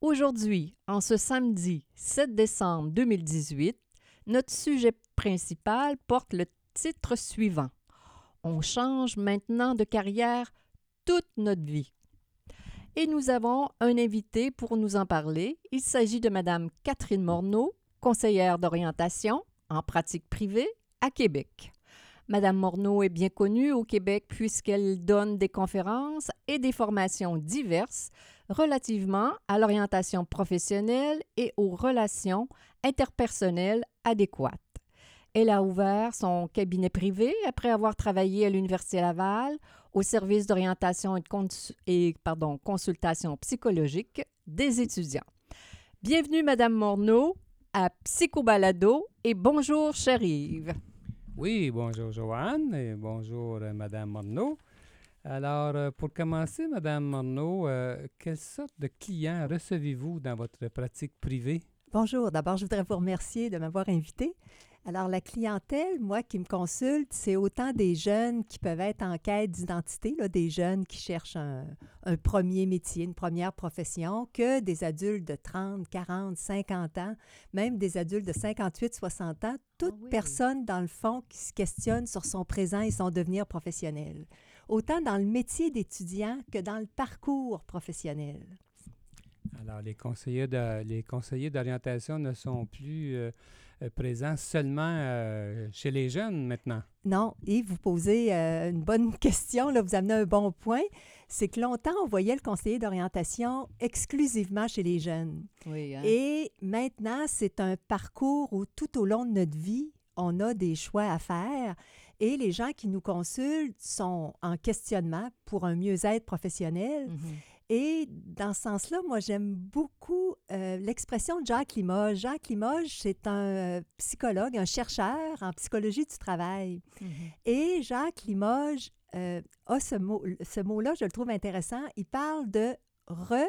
Aujourd'hui, en ce samedi 7 décembre 2018, notre sujet principal porte le titre suivant. On change maintenant de carrière toute notre vie. Et nous avons un invité pour nous en parler. Il s'agit de Mme Catherine Morneau, conseillère d'orientation en pratique privée à Québec. Madame Morneau est bien connue au Québec puisqu'elle donne des conférences et des formations diverses relativement à l'orientation professionnelle et aux relations interpersonnelles adéquates. Elle a ouvert son cabinet privé après avoir travaillé à l'Université Laval au service d'orientation et, et pardon, consultation psychologique des étudiants. Bienvenue, Madame Morneau, à Psychobalado et bonjour, chère Yves. Oui, bonjour, Joanne, et bonjour, euh, Madame Morneau. Alors, euh, pour commencer, Madame Morneau, euh, quelle sorte de clients recevez-vous dans votre pratique privée? Bonjour. D'abord, je voudrais vous remercier de m'avoir invité. Alors, la clientèle, moi, qui me consulte, c'est autant des jeunes qui peuvent être en quête d'identité, des jeunes qui cherchent un, premier métier, une première profession, que des adultes de 30, 40, 50 ans, même des adultes de 58, 60 ans, toute ah personne, dans le fond, qui se questionne sur son présent et son devenir professionnel, autant dans le métier d'étudiant que dans le parcours professionnel. Alors, les conseillers, de, les conseillers d'orientation ne sont plus... Euh, présent seulement euh, chez les jeunes maintenant? Non, et vous posez euh, une bonne question, là, vous amenez un bon point. C'est que longtemps, on voyait le conseiller d'orientation exclusivement chez les jeunes. Oui, hein. Et maintenant, c'est un parcours où tout au long de notre vie, on a des choix à faire. Et les gens qui nous consultent sont en questionnement pour un mieux-être professionnel. Mm-hmm. Et dans ce sens-là, moi, j'aime beaucoup euh, l'expression de Jacques Limoges. Jacques Limoges, c'est un euh, psychologue, un chercheur en psychologie du travail. Mm-hmm. Et Jacques Limoges euh, a ce mot, ce mot-là, je le trouve intéressant. Il parle de re,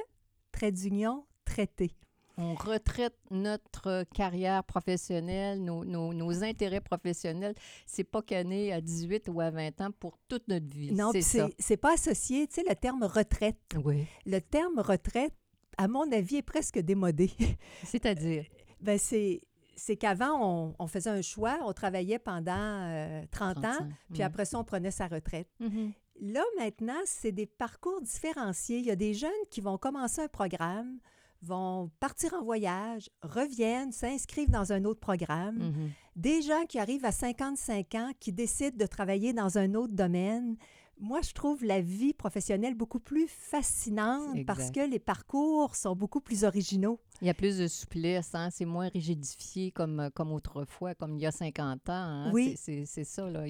trait d'union, traité on retraite notre carrière professionnelle, nos, intérêts professionnels. C'est pas canné à 18 ou à 20 ans pour toute notre vie. Non, c'est pas associé. Tu sais, le terme retraite. Oui. Le terme retraite, à mon avis, est presque démodé. C'est-à-dire? ben c'est c'est qu'avant, on, faisait un choix, on travaillait pendant 30, euh, ans, puis après ça, on prenait sa retraite. Mm-hmm. Là, maintenant, c'est des parcours différenciés. Il y a des jeunes qui vont commencer un programme, vont partir en voyage, reviennent, s'inscrivent dans un autre programme. Mm-hmm. Des gens qui arrivent à 55 ans, qui décident de travailler dans un autre domaine. Moi, je trouve la vie professionnelle beaucoup plus fascinante parce que les parcours sont beaucoup plus originaux. Il y a plus de souplesse, hein? c'est moins rigidifié comme, comme autrefois, comme il y a 50 ans. Hein? Oui. C'est ça. Là.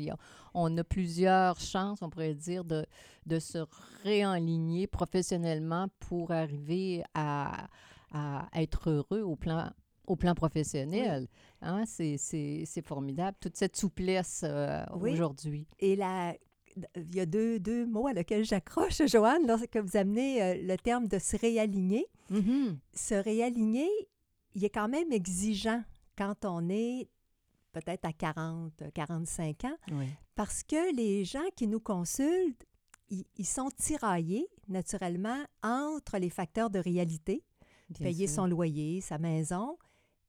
on a plusieurs chances, on pourrait dire, de, de se réaligner professionnellement pour arriver à, à être heureux au plan au plan professionnel. Hein? C'est formidable, toute cette souplesse euh, aujourd'hui. Et la, il y a deux, deux mots à lesquels j'accroche, Joanne, lorsque vous amenez euh, le terme de se réaligner. Mm-hmm. Se réaligner, il est quand même exigeant quand on est peut-être à 40, 45 ans, parce que les gens qui nous consultent, ils, sont tiraillés naturellement entre les facteurs de réalité, payer son loyer, sa maison,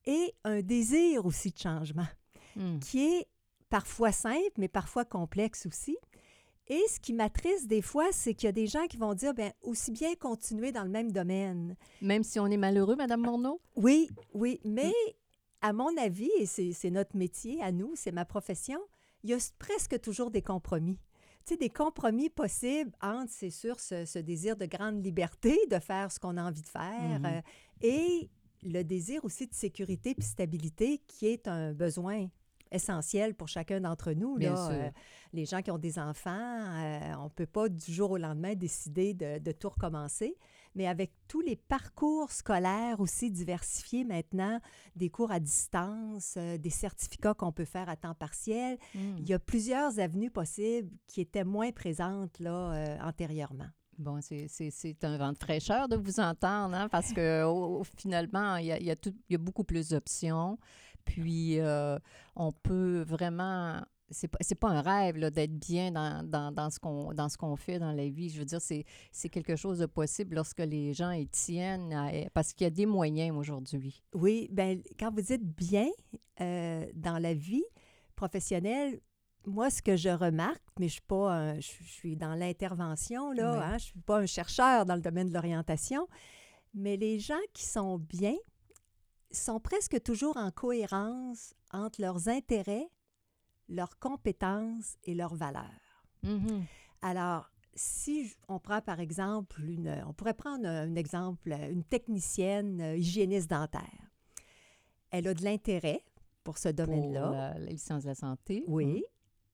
et un désir aussi de changement, hmm. qui est parfois simple, mais parfois complexe aussi. Et ce qui m'attriste des fois, c'est qu'il y a des gens qui vont dire, bien, aussi bien continuer dans le même domaine. Même si on est malheureux, Madame Morneau? Oui, oui. Mais à mon avis, et c'est notre métier, à nous, c'est ma profession, il y a presque toujours des compromis. Tu sais, des compromis possibles entre, c'est sûr, ce, désir de grande liberté, de faire ce qu'on a envie de faire, mm-hmm. euh, et le désir aussi de sécurité et stabilité qui est un besoin essentiel pour chacun d'entre nous. Là. Euh, les gens qui ont des enfants, euh, on ne peut pas du jour au lendemain décider de, tout recommencer. mais avec tous les parcours scolaires aussi diversifiés maintenant, des cours à distance, euh, des certificats qu'on peut faire à temps partiel, Hmm. il y a plusieurs avenues possibles qui étaient moins présentes là, antérieurement. Bon, c'est- un vent de fraîcheur de vous entendre, hein, parce que finalement, il y a, il y a tout- il y a beaucoup plus d'options. Puis, euh, on peut vraiment... C'est pas, pas un rêve d'être bien dans, dans, dans ce qu'on dans ce qu'on fait dans la vie. Je veux dire, c'est quelque chose de possible lorsque les gens y tiennent, à- parce qu'il y a des moyens aujourd'hui. Oui, ben quand vous dites bien euh, dans la vie professionnelle, moi, ce que je remarque, mais je suis pas, un- je, je suis dans l'intervention, là, Oui. hein, je suis pas un chercheur dans le domaine de l'orientation, mais les gens qui sont bien sont presque toujours en cohérence entre leurs intérêts, leurs compétences et leurs valeurs. Mhm. Alors, si on prend par exemple une, on pourrait prendre un, exemple, une technicienne hygiéniste dentaire. Elle a de l'intérêt pour ce Pour domaine-là. la, la licence de la santé. Oui.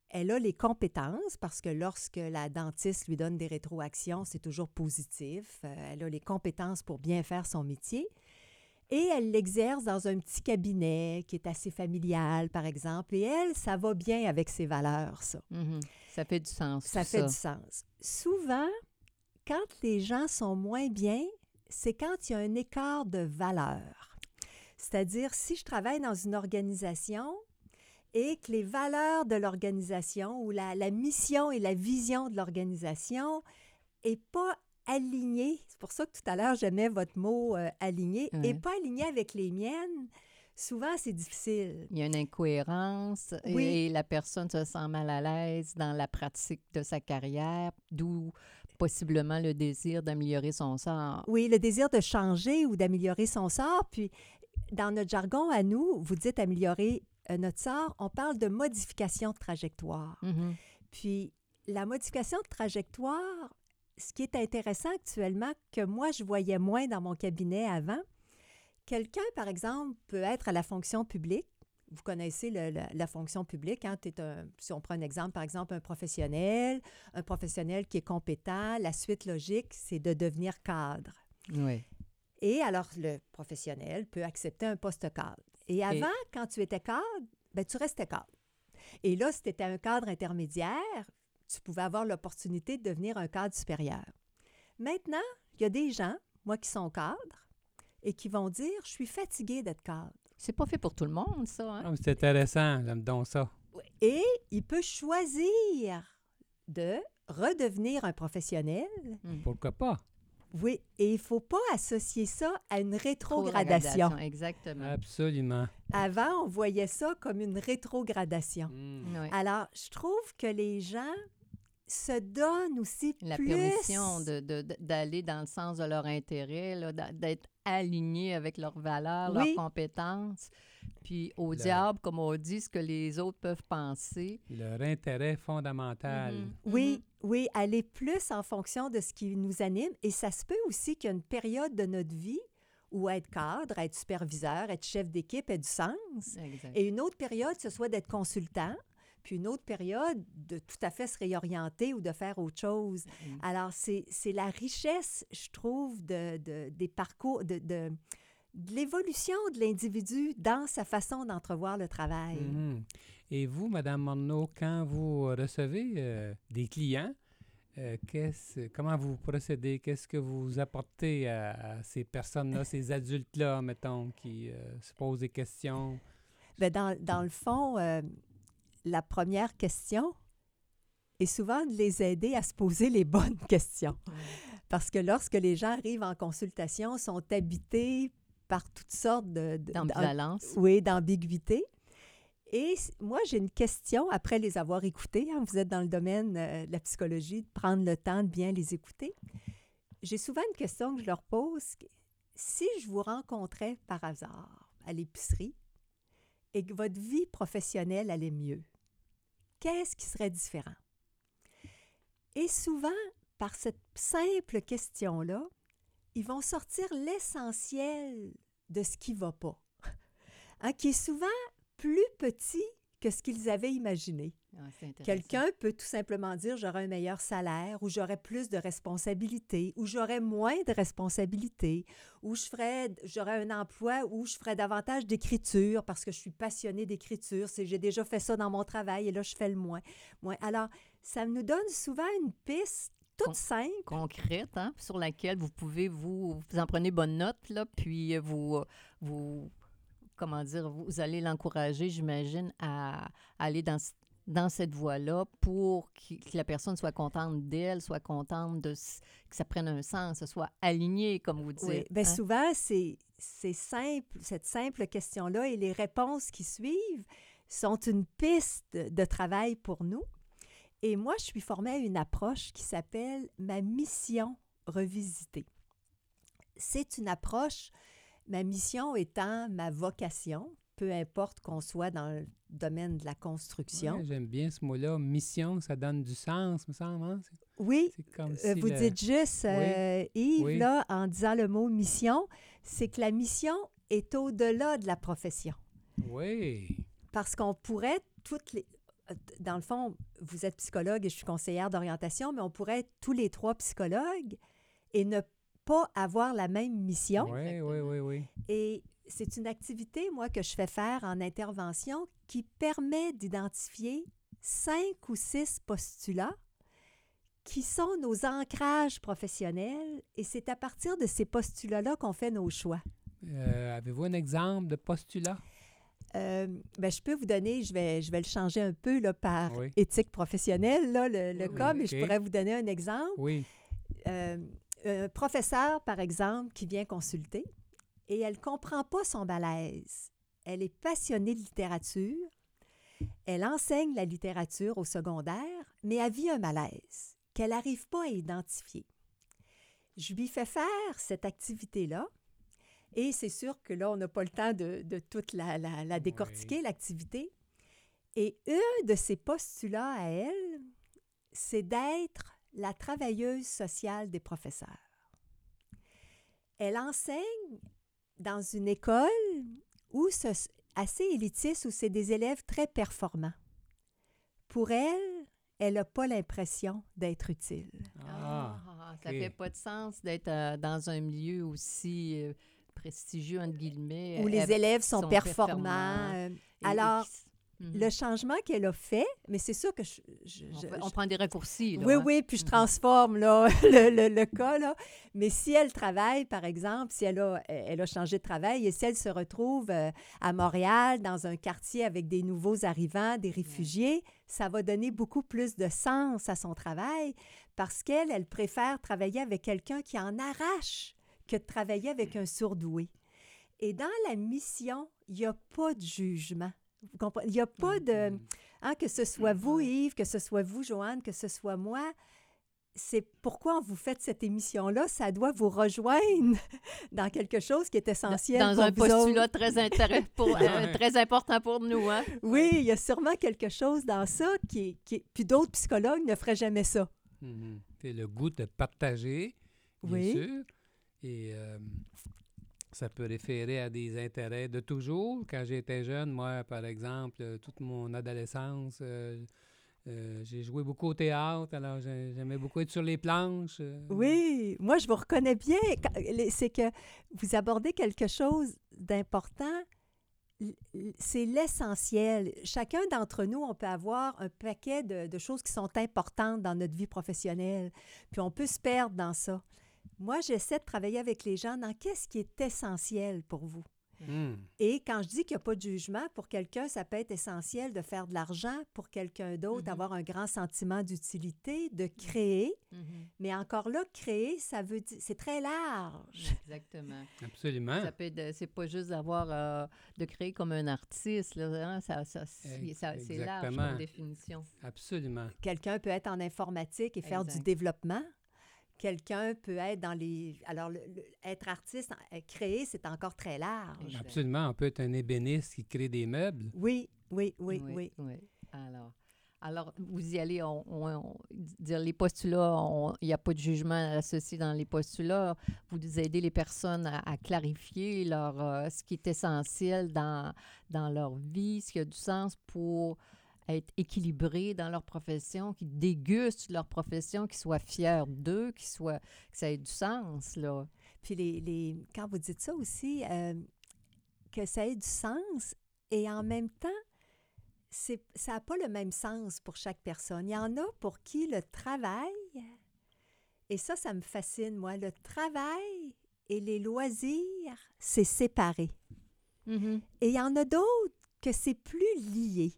Elle a les compétences parce que lorsque la dentiste lui donne des rétroactions, c'est toujours positif. Euh, elle a les compétences pour bien faire son métier. Et elle l'exerce dans un petit cabinet qui est assez familial, par exemple. Et elle, ça va bien avec ses valeurs, ça. Mhm. Ça fait du sens. Ça fait du sens. Souvent, quand les gens sont moins bien, c'est quand il y a un écart de valeur. C'est-à-dire, si je travaille dans une organisation et que les valeurs de l'organisation ou la, la mission et la vision de l'organisation n'est pas alignée, c'est pour ça que tout à l'heure j'aimais votre mot euh, aligné, Ouais. n'est pas aligné avec les miennes, souvent c'est difficile. Il y a une incohérence et- Oui. et la personne se sent mal à l'aise dans la pratique de sa carrière, d'où possiblement le désir d'améliorer son sort. Oui, le désir de changer ou d'améliorer son sort. Puis, dans notre jargon à nous, vous dites améliorer euh, notre sort, on parle de modification de trajectoire. Mhm. Puis, la modification de trajectoire, ce qui est intéressant actuellement, que moi, je voyais moins dans mon cabinet avant, quelqu'un, par exemple, peut être à la fonction publique. Vous connaissez le- la fonction publique. Hein? T'es un- si on prend un exemple, par exemple, un professionnel, un professionnel qui est compétent, la suite logique, c'est de devenir cadre. Oui. Et alors, le professionnel peut accepter un poste cadre. Et avant, quand tu étais cadre, ben, tu restais cadre. Et là, si tu étais un cadre intermédiaire, tu pouvais avoir l'opportunité de devenir un cadre supérieur. Maintenant, il y a des gens, moi qui sont cadres, et qui vont dire Je suis fatigué d'être cadre. C'est pas fait pour tout le monde, ça. hein? Ah, c'est intéressant, j'aime donc ça. Et il peut choisir de redevenir un professionnel. Mhm. Pourquoi pas? Oui, et il ne faut pas associer ça à une rétrogradation. Exactement. Absolument. Avant, on voyait ça comme une rétrogradation. Mm. Oui. Alors, je trouve que les gens se donnent aussi La plus... permission de- de- de- d'aller dans le sens de leur intérêt, d'être alignés avec leurs valeurs, Oui. leurs compétences. Puis au Le- diable, comme on dit, ce que les autres peuvent penser. Leur intérêt fondamental. Mhm. Oui, oui, aller plus en fonction de ce qui nous anime. Et ça se peut aussi qu'il y a une période de notre vie où être cadre, être superviseur, être chef d'équipe ait du sens. Exact. Et une autre période, ce soit d'être consultant. Puis une autre période, de tout à fait se réorienter ou de faire autre chose. Mhm. Alors, c'est la richesse, je trouve, de, de- des parcours, de, de, de l'évolution de l'individu dans sa façon d'entrevoir le travail. Mhm. Et vous, Madame Morneau, quand vous recevez euh, des clients, euh, comment vous procédez? Qu'est-ce que vous apportez à, à ces personnes-là, ces adultes-là, mettons, qui euh, se posent des questions? Ben, dans, dans le fond, euh, la première question est souvent de les aider à se poser les bonnes questions. Parce que lorsque les gens arrivent en consultation, sont habités par toutes sortes de... D'ambivalence. Oui, d'ambiguïté. Et moi, j'ai une question après les avoir écoutés. hein, vous êtes dans le domaine euh, de la psychologie, de prendre le temps de bien les écouter. J'ai souvent une question que je leur pose. Si je vous rencontrais par hasard à l'épicerie et que votre vie professionnelle allait mieux, qu'est-ce qui serait différent? Et souvent, par cette simple question-là, ils vont sortir l'essentiel de ce qui ne va pas, Hein, qui est souvent plus petit que ce qu'ils avaient imaginé. Ah, Quelqu'un peut tout simplement dire j'aurai un meilleur salaire ou j'aurai plus de responsabilités ou j'aurai moins de responsabilités ou je ferai j'aurai un emploi où je ferai davantage d'écriture parce que je suis passionnée d'écriture, c'est j'ai déjà fait ça dans mon travail et là je fais le moins. moins. Alors, ça nous donne souvent une piste toute simple. Concrète, hein, sur laquelle vous pouvez vous, vous en prenez bonne note, là, puis vous, vous comment dire, vous allez l'encourager, j'imagine, à, aller dans, dans cette voie-là pour que, la personne soit contente d'elle, soit contente de que ça prenne un sens, soit aligné, comme vous dites. Oui. Bien, hein? souvent, c'est simple, cette simple question-là et les réponses qui suivent sont une piste de travail pour nous. Et moi, je suis formée à une approche qui s'appelle ma mission revisitée. C'est une approche, ma mission étant ma vocation, peu importe qu'on soit dans le domaine de la construction. J'aime bien ce mot-là, mission, ça donne du sens, me semble. Hein? Oui, euh, vous dites juste, euh, Yves, là, en disant le mot mission, c'est que la mission est au-delà de la profession. Oui. Parce qu'on pourrait toutes les, euh, dans le fond, vous êtes psychologue et je suis conseillère d'orientation, mais on pourrait être tous les trois psychologues et ne pas avoir la même mission. Oui, oui, oui, oui. Et c'est une activité, moi, que je fais faire en intervention qui permet d'identifier cinq ou six postulats qui sont nos ancrages professionnels et c'est à partir de ces postulats-là qu'on fait nos choix. Euh, avez-vous un exemple de postulat? Euh, ben, je peux vous donner, je vais, je vais le changer un peu là, par éthique professionnelle, là, le, cas, mais je pourrais vous donner un exemple. Oui. Euh, un professeur, par exemple, qui vient consulter et elle ne comprend pas son malaise. Elle est passionnée de littérature. Elle enseigne la littérature au secondaire, mais elle vit un malaise qu'elle n'arrive pas à identifier. Je lui fais faire cette activité-là et c'est sûr que là, on n'a pas le temps de, toute la, décortiquer, l'activité. Et un de ses postulats à elle, c'est d'être la travailleuse sociale des professeurs. Elle enseigne dans une école où assez élitiste, où c'est des élèves très performants. Pour elle, elle n'a pas l'impression d'être utile. Ah, ah ça fait pas de sens d'être euh, dans un milieu aussi euh, prestigieux, entre guillemets. Où les élèves sont, performants. Euh, alors, Mhm. Le changement qu'elle a fait, mais c'est sûr que je, on, prend des raccourcis. oui, hein. oui, puis je mhm. transforme là, le, le, cas. Là. Mais si elle travaille, par exemple, si elle a, elle a changé de travail et si elle se retrouve euh, à Montréal, dans un quartier avec des nouveaux arrivants, des réfugiés, ça va donner beaucoup plus de sens à son travail parce qu'elle, elle préfère travailler avec quelqu'un qui en arrache que de travailler avec un surdoué. Et dans la mission, il n'y a pas de jugement. Il n'y a pas de... Mm-hmm. Hein, que ce soit vous, Yves, que ce soit vous, Joanne, que ce soit moi, c'est pourquoi vous faites cette émission-là. Ça doit vous rejoindre dans quelque chose qui est essentiel. Dans, pour un postulat très, pour, euh, très important pour nous. Hein? Oui, il y a sûrement quelque chose dans ça qui qui Puis d'autres psychologues ne feraient jamais ça. C'est le goût de partager, bien oui. sûr. Et euh, ça peut référer à des intérêts de toujours. Quand j'étais jeune, moi, par exemple, euh, toute mon adolescence, euh, euh, j'ai joué beaucoup au théâtre, alors j'aimais beaucoup être sur les planches. Oui, moi, je vous reconnais bien. C'est que vous abordez quelque chose d'important. C'est l'essentiel. Chacun d'entre nous, on peut avoir un paquet de, de choses qui sont importantes dans notre vie professionnelle, puis on peut se perdre dans ça. Moi, j'essaie de travailler avec les gens dans qu'est-ce qui est essentiel pour vous. Hmm. Et quand je dis qu'il n'y a pas de jugement, pour quelqu'un, ça peut être essentiel de faire de l'argent, pour quelqu'un d'autre, mm-hmm. avoir un grand sentiment d'utilité, de créer. Mm-hmm. Mais encore là, créer, ça veut dire, c'est très large. Exactement. Absolument. Ça peut c'est pas juste d'avoir, euh, de créer comme un artiste, là, hein, ça, ça, c'est large comme définition. Absolument. Quelqu'un peut être en informatique et faire du développement. Quelqu'un peut être dans les... Alors, être artiste, euh, créer, c'est encore très large. Absolument. On peut être un ébéniste qui crée des meubles. Oui, oui, oui, oui. oui. Alors, alors, vous y allez, on, dire les postulats, il n'y a pas de jugement associé dans les postulats. Vous aidez les personnes à, clarifier leur, euh, ce qui est essentiel dans, dans leur vie, ce qui a du sens pour être équilibrés dans leur profession, qui dégustent leur profession, qui soient fiers d'eux, qui soient, que ça ait du sens, là. Puis les, les quand vous dites ça aussi, euh, que ça ait du sens et en même temps, c'est, ça n'a pas le même sens pour chaque personne. Il y en a pour qui le travail, et ça, ça me fascine, moi, le travail et les loisirs, c'est séparé. Mm-hmm. Et il y en a d'autres que c'est plus lié.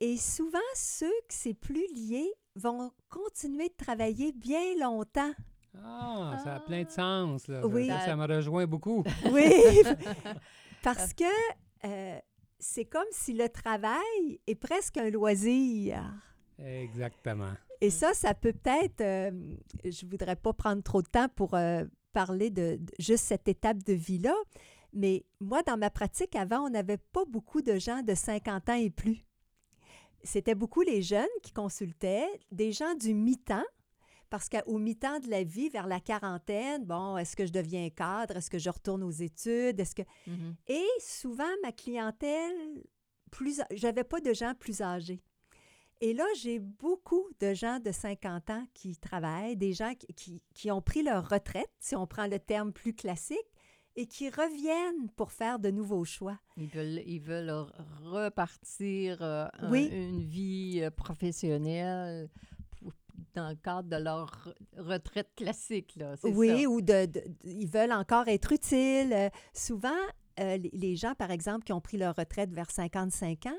Et souvent, ceux que c'est plus lié vont continuer de travailler bien longtemps. Ah, ça a plein de sens. Là. Oui. Ça, ça me rejoint beaucoup. Oui, parce que euh, c'est comme si le travail est presque un loisir. Exactement. Et ça, ça peut peut-être, euh, je voudrais pas prendre trop de temps pour euh, parler de, de juste cette étape de vie-là, mais moi, dans ma pratique avant, on n'avait pas beaucoup de gens de 50 ans et plus. C'était beaucoup les jeunes qui consultaient, des gens du mi-temps, parce qu'au mi-temps de la vie, vers la quarantaine, bon, est-ce que je deviens cadre? Est-ce que je retourne aux études? Est-ce que... Mhm. Et souvent, ma clientèle, plus, j'avais pas de gens plus âgés. Et là, j'ai beaucoup de gens de 50 ans qui travaillent, des gens qui, qui, qui ont pris leur retraite, si on prend le terme plus classique, et qui reviennent pour faire de nouveaux choix. Ils veulent, ils veulent re- repartir euh, un- une vie euh, professionnelle dans le cadre de leur re- retraite classique, là. Oui, ça. ou de, ils veulent encore être utiles. Euh, souvent, euh, les gens, par exemple, qui ont pris leur retraite vers 55 ans,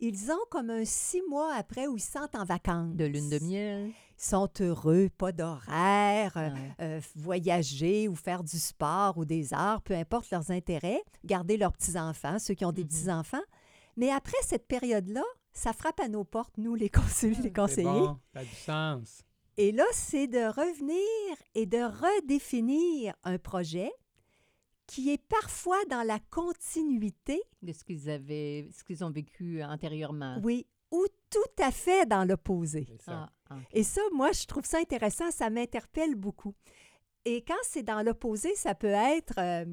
ils ont comme un six mois après où ils sentent en vacances. De lune de miel. Ils sont heureux, pas d'horaire, euh, Ouais. euh, voyager ou faire du sport ou des arts, peu importe leurs intérêts, garder leurs petits-enfants, ceux qui ont des Mhm. petits-enfants. Mais après cette période-là, ça frappe à nos portes, nous, les, consul- les C'est conseillers. bon, ça a du sens. Et là, c'est de revenir et de redéfinir un projet qui est parfois dans la continuité, de ce qu'ils avaient, ce qu'ils ont vécu antérieurement. oui, ou tout à fait dans l'opposé. Ah, ah. Et ça, moi, je trouve ça intéressant, ça m'interpelle beaucoup. Et quand c'est dans l'opposé, ça peut être, euh,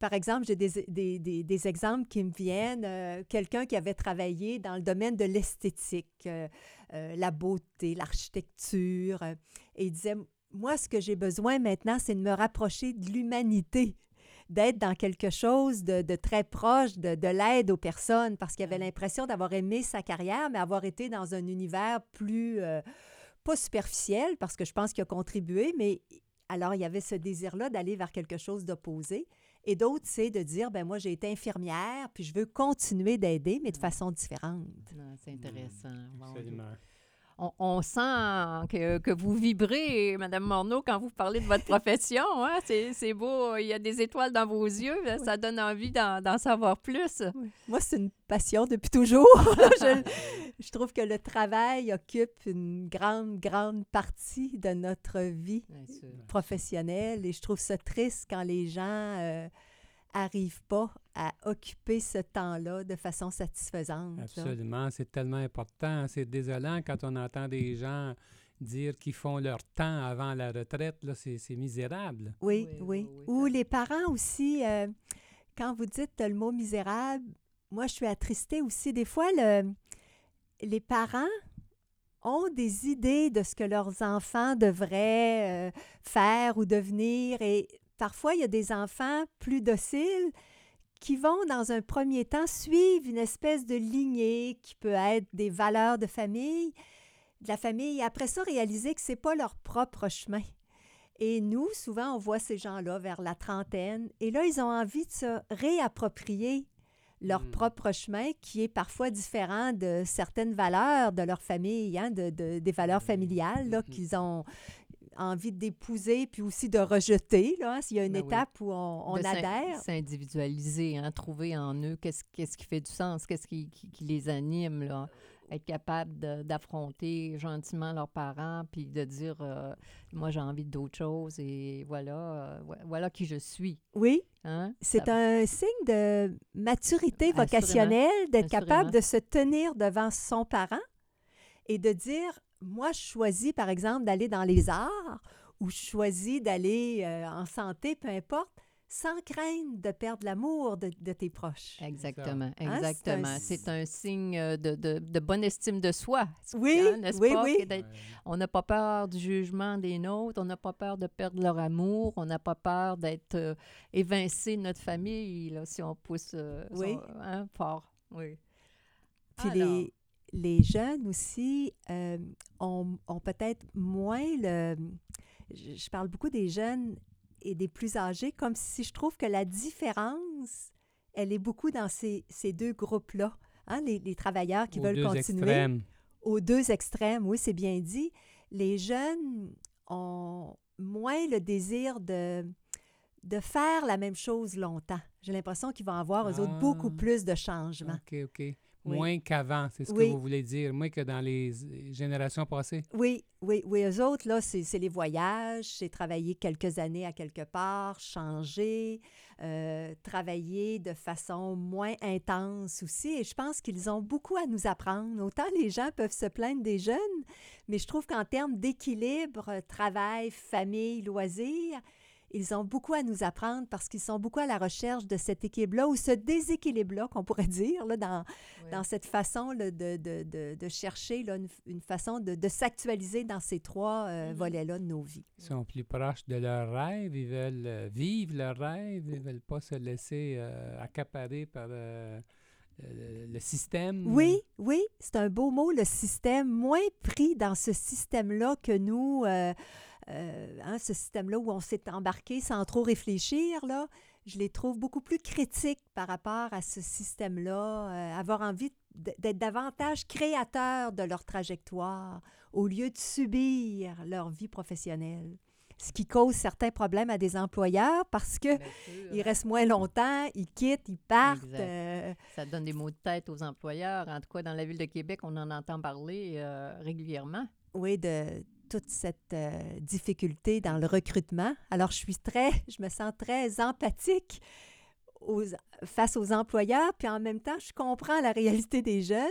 par exemple, j'ai des, des- des- des exemples qui me viennent, euh, quelqu'un qui avait travaillé dans le domaine de l'esthétique, euh, euh, la beauté, l'architecture, euh, et il disait, moi, ce que j'ai besoin maintenant, c'est de me rapprocher de l'humanité d'être dans quelque chose de, de très proche, de, de l'aide aux personnes, parce qu'il avait l'impression d'avoir aimé sa carrière, mais avoir été dans un univers plus, euh, pas superficiel, parce que je pense qu'il a contribué, mais alors il y avait ce désir-là d'aller vers quelque chose d'opposé. Et d'autres, c'est de dire, ben moi, j'ai été infirmière, puis je veux continuer d'aider, mais de façon différente. C'est intéressant. Absolument. On, on sent que, que vous vibrez, Madame Morneau, quand vous parlez de votre profession. Hein? C'est, c'est beau, il y a des étoiles dans vos yeux, ça donne envie d'en, d'en savoir plus. Moi, c'est une passion depuis toujours. je, je trouve que le travail occupe une grande, grande partie de notre vie professionnelle et je trouve ça triste quand les gens euh, arrivent pas à occuper ce temps-là de façon satisfaisante. là. Absolument, c'est tellement important. C'est désolant quand on entend des gens dire qu'ils font leur temps avant la retraite. Là, c'est, c'est misérable. Oui, Oui, oui. oui, oui, Ou les parents aussi, euh, quand vous dites le mot misérable, moi, je suis attristée aussi. Des fois, le- les parents ont des idées de ce que leurs enfants devraient euh, faire ou devenir. Et parfois, il y a des enfants plus dociles qui vont, dans un premier temps, suivre une espèce de lignée qui peut être des valeurs de famille, de la famille, et après ça, réaliser que c'est pas leur propre chemin. Et nous, souvent, on voit ces gens-là vers la trentaine, et là, ils ont envie de se réapproprier leur Mm. propre chemin, qui est parfois différent de certaines valeurs de leur famille, hein, de, de- des valeurs familiales là, Mhm. qu'ils ont envie d'épouser, puis aussi de rejeter, là, hein, s'il y a une Ben oui. étape où on, adhère. S'individualiser, hein, trouver en eux qu'est-ce, qu'est-ce qui fait du sens, qu'est-ce qui, qui- qui les anime, là. Être capable d'affronter gentiment leurs parents, puis de dire euh, Moi, j'ai envie d'autre chose, et voilà, euh, vo- voilà qui je suis. Oui, Hein? c'est Ça- un signe de maturité vocationnelle, d'être capable de se tenir devant son parent et de dire, moi, je choisis, par exemple, d'aller dans les arts ou je choisis d'aller euh, en santé, peu importe. sans craindre de perdre l'amour de, de tes proches. Exactement, Hein, exactement. c'est un- signe euh, de, de- de bonne estime de soi. Oui, hein, n'est-ce oui, pas? oui. On n'a pas peur du jugement des nôtres, on n'a pas peur de perdre leur amour, on n'a pas peur d'être euh, évincé de notre famille, là, si on pousse euh, Oui. son- hein, fort. Oui. Puis Alors, les, les jeunes aussi euh, ont, ont peut-être moins le... Je, parle beaucoup des jeunes et des plus âgés, comme si je trouve que la différence, elle est beaucoup dans ces, ces deux groupes-là. Hein, les, les travailleurs qui Aux veulent deux continuer. extrêmes. Aux deux extrêmes, oui, c'est bien dit. Les jeunes ont moins le désir de, de faire la même chose longtemps. J'ai l'impression qu'ils vont avoir, eux autres, beaucoup Ah. plus de changements. OK, OK. Oui. Moins qu'avant, c'est ce Oui. que vous voulez dire. Moins que dans les générations passées? Oui, oui, oui. Eux autres, là, c'est c'est les voyages, c'est travailler quelques années à quelque part, changer, euh, travailler de façon moins intense aussi. Et je pense qu'ils ont beaucoup à nous apprendre. Autant les gens peuvent se plaindre des jeunes, mais je trouve qu'en termes d'équilibre, travail, famille, loisirs, ils ont beaucoup à nous apprendre parce qu'ils sont beaucoup à la recherche de cet équilibre-là ou ce déséquilibre-là, qu'on pourrait dire, là, dans, oui. dans cette façon là, de, de, de, de chercher là, une, une façon de, de s'actualiser dans ces trois euh, Mhm. volets-là de nos vies. Ils sont plus proches de leurs rêves, ils veulent euh, vivre leurs rêves, ils ne veulent pas se laisser euh, accaparer par euh, le, le système. Oui, oui, c'est un beau mot, le système, moins pris dans ce système-là que nous, euh, euh, hein, ce système-là où on s'est embarqué sans trop réfléchir, là, je les trouve beaucoup plus critiques par rapport à ce système-là, euh, avoir envie d'être davantage créateurs de leur trajectoire au lieu de subir leur vie professionnelle. Ce qui cause certains problèmes à des employeurs parce que Bien sûr, ils hein. restent moins longtemps, ils quittent, ils partent. Euh, Ça donne des maux de tête aux employeurs. En tout cas, dans la ville de Québec, on en entend parler euh, régulièrement. oui, de toute cette euh, difficulté dans le recrutement. Alors, je suis très, je me sens très empathique aux- face aux employeurs, puis en même temps, je comprends la réalité des jeunes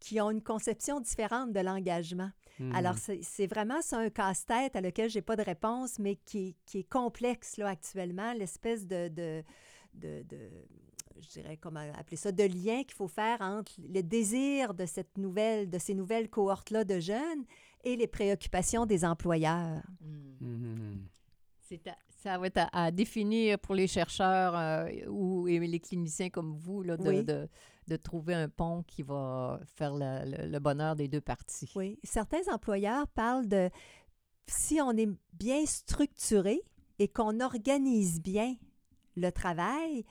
qui ont une conception différente de l'engagement. Mhm. Alors, c'est vraiment ça un casse-tête à lequel j'ai pas de réponse, mais qui, est- qui est complexe là, actuellement, l'espèce de, de, de, de- je dirais, comment appeler ça, de lien qu'il faut faire entre le désir de cette nouvelle, de ces nouvelles cohortes-là de jeunes et les préoccupations des employeurs. Hmm. Mhm. À- ça va être à, à définir pour les chercheurs euh, ou et les cliniciens comme vous là, de, Oui. de, de trouver un pont qui va faire le, le- le bonheur des deux parties. Oui, certains employeurs parlent de si on est bien structuré et qu'on organise bien le travail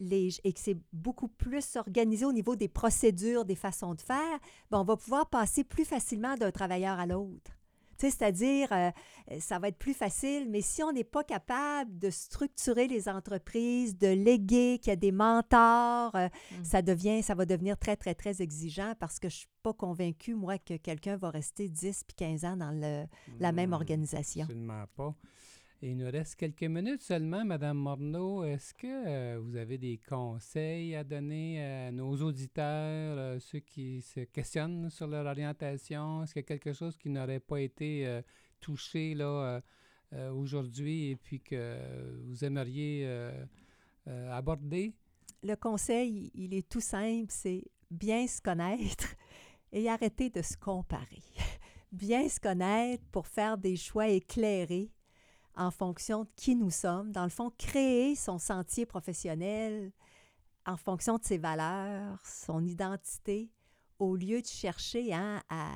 les, et que c'est beaucoup plus organisé au niveau des procédures, des façons de faire, ben, on va pouvoir passer plus facilement d'un travailleur à l'autre. C'est-à-dire, euh, ça va être plus facile, mais si on n'est pas capable de structurer les entreprises, de léguer, qu'il y a des mentors, euh, Mm. ça devient, ça va devenir très, très, très exigeant parce que je suis pas convaincue, moi, que quelqu'un va rester 10 puis 15 ans dans le, la même organisation. Absolument pas. Il nous reste quelques minutes seulement, Madame Morneau. Est-ce que euh, vous avez des conseils à donner à nos auditeurs, euh, ceux qui se questionnent sur leur orientation? Est-ce qu'il y a quelque chose qui n'aurait pas été euh, touché là euh, euh, aujourd'hui et puis que vous aimeriez euh, euh, aborder? Le conseil, il est tout simple, c'est bien se connaître et arrêter de se comparer. bien se connaître pour faire des choix éclairés en fonction de qui nous sommes. Dans le fond, créer son sentier professionnel en fonction de ses valeurs, son identité, au lieu de chercher hein, à,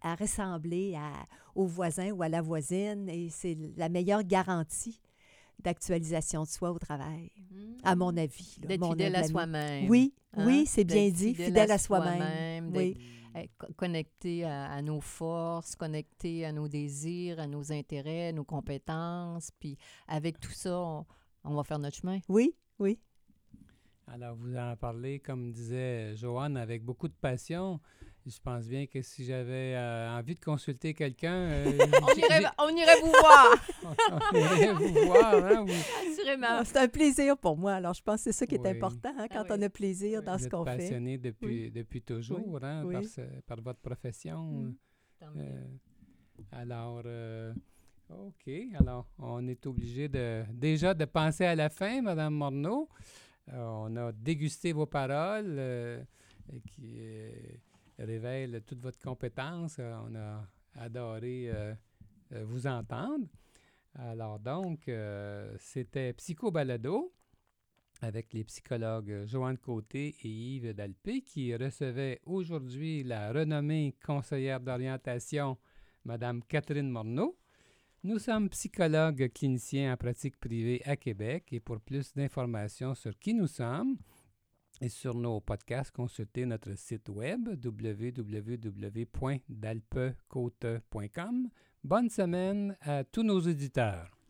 à ressembler à, au voisin ou à la voisine. Et c'est la meilleure garantie d'actualisation de soi au travail, à mon avis. D'être fidèle à soi-même. Oui, hein? oui, c'est bien dit, fidèle à soi-même. Oui. Euh, co- connecté à, à nos forces, connecté à nos désirs, à nos intérêts, à nos compétences. Puis avec tout ça, on, on va faire notre chemin. Oui, oui. Alors, vous en parlez, comme disait Joanne, avec beaucoup de passion. Je pense bien que si j'avais euh, envie de consulter quelqu'un, euh, On irait, on irait vous voir, on irait vous voir. Hein, vous, assurément. Ah, C'est un plaisir pour moi. Alors, je pense que c'est ça qui est Oui. important hein, quand Ah oui. on a plaisir dans vous ce qu'on fait. passionné depuis, depuis toujours hein, oui. Par, ce- par votre profession. Mm. Euh, alors, euh, OK. Alors, on est obligé de déjà de penser à la fin, Madame Morneau. Euh, on a dégusté vos paroles euh, qui euh, révèlent toute votre compétence. on a adoré vous entendre. Alors donc, c'était Psycho Balado avec les psychologues Joanne Côté et Yves Dalpé qui recevaient aujourd'hui la renommée conseillère d'orientation, Madame Catherine Morneau. Nous sommes psychologues cliniciens en pratique privée à Québec et pour plus d'informations sur qui nous sommes et sur nos podcasts, consultez notre site web www.dalpecote.com. Bonne semaine à tous nos auditeurs.